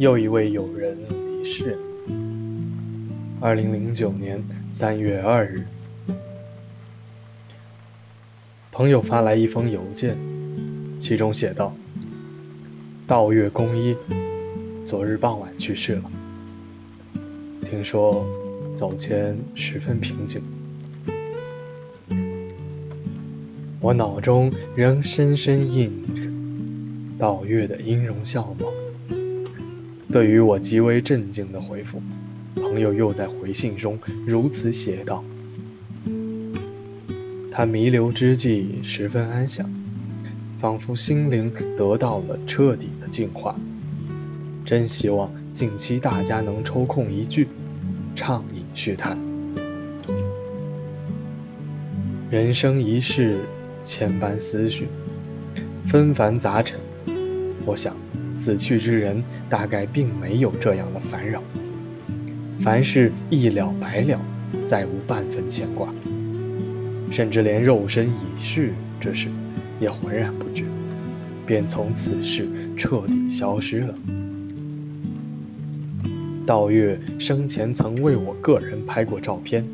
又一位友人离世。二零零九年三月二日，朋友发来一封邮件，其中写道：“道月公一昨日傍晚去世了，听说走前十分平静。”我脑中仍深深印着道月的音容笑貌。对于我极为震惊的回复，朋友又在回信中如此写道：“他弥留之际十分安详，仿佛心灵得到了彻底的净化。真希望近期大家能抽空一聚，畅饮叙谈。人生一世，千般思绪，纷繁杂陈，我想。”死去之人大概并没有这样的烦扰，凡事一了百了，再无半分牵挂，甚至连肉身已逝这事也浑然不知，便从此世彻底消失了。道月生前曾为我个人拍过照片，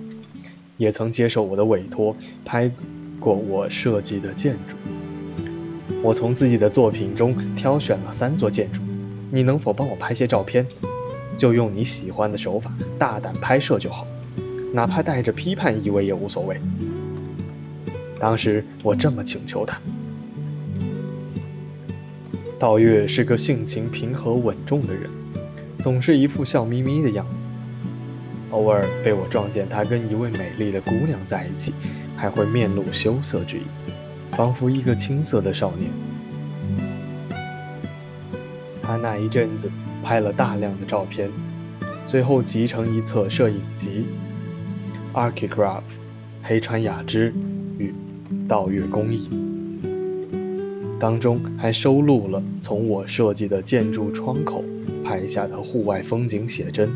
也曾接受我的委托拍过我设计的建筑。我从自己的作品中挑选了三座建筑，你能否帮我拍些照片？就用你喜欢的手法，大胆拍摄就好，哪怕带着批判意味也无所谓。当时我这么请求他。道月是个性情平和稳重的人，总是一副笑眯眯的样子。偶尔被我撞见他跟一位美丽的姑娘在一起，还会面露羞涩之意。仿佛一个青涩的少年。他那一阵子拍了大量的照片，最后集成一册摄影集《Archigraph》，黑川雅之与道月工艺。当中还收录了从我设计的建筑窗口拍下的户外风景写真。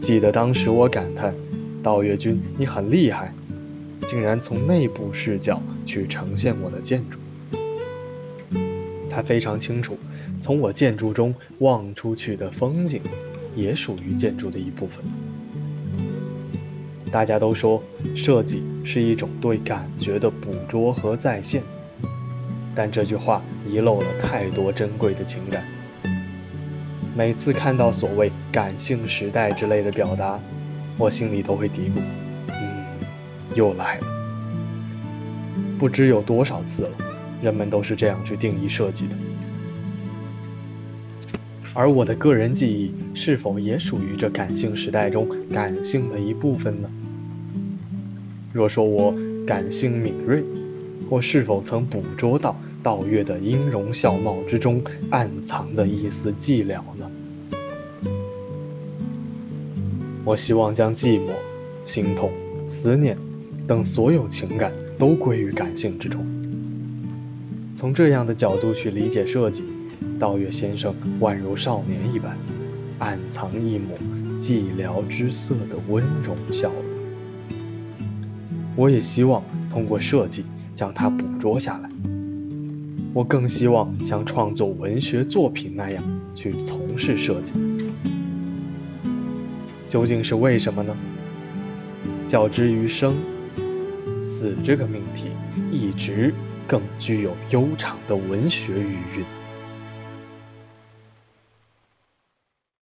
记得当时我感叹：“道月君，你很厉害。”竟然从内部视角去呈现我的建筑，他非常清楚，从我建筑中望出去的风景，也属于建筑的一部分。大家都说设计是一种对感觉的捕捉和再现，但这句话遗漏了太多珍贵的情感。每次看到所谓“感性时代”之类的表达，我心里都会嘀咕。又来了，不知有多少次了，人们都是这样去定义设计的。而我的个人记忆是否也属于这感性时代中感性的一部分呢？若说我感性敏锐，我是否曾捕捉到道月的音容笑貌之中暗藏的一丝寂寥呢？我希望将寂寞、心痛、思念。等所有情感都归于感性之中。从这样的角度去理解设计，道月先生宛如少年一般，暗藏一抹寂寥之色的温柔笑容。我也希望通过设计将它捕捉下来。我更希望像创作文学作品那样去从事设计。究竟是为什么呢？较之于生。死这个命题，一直更具有悠长的文学余韵。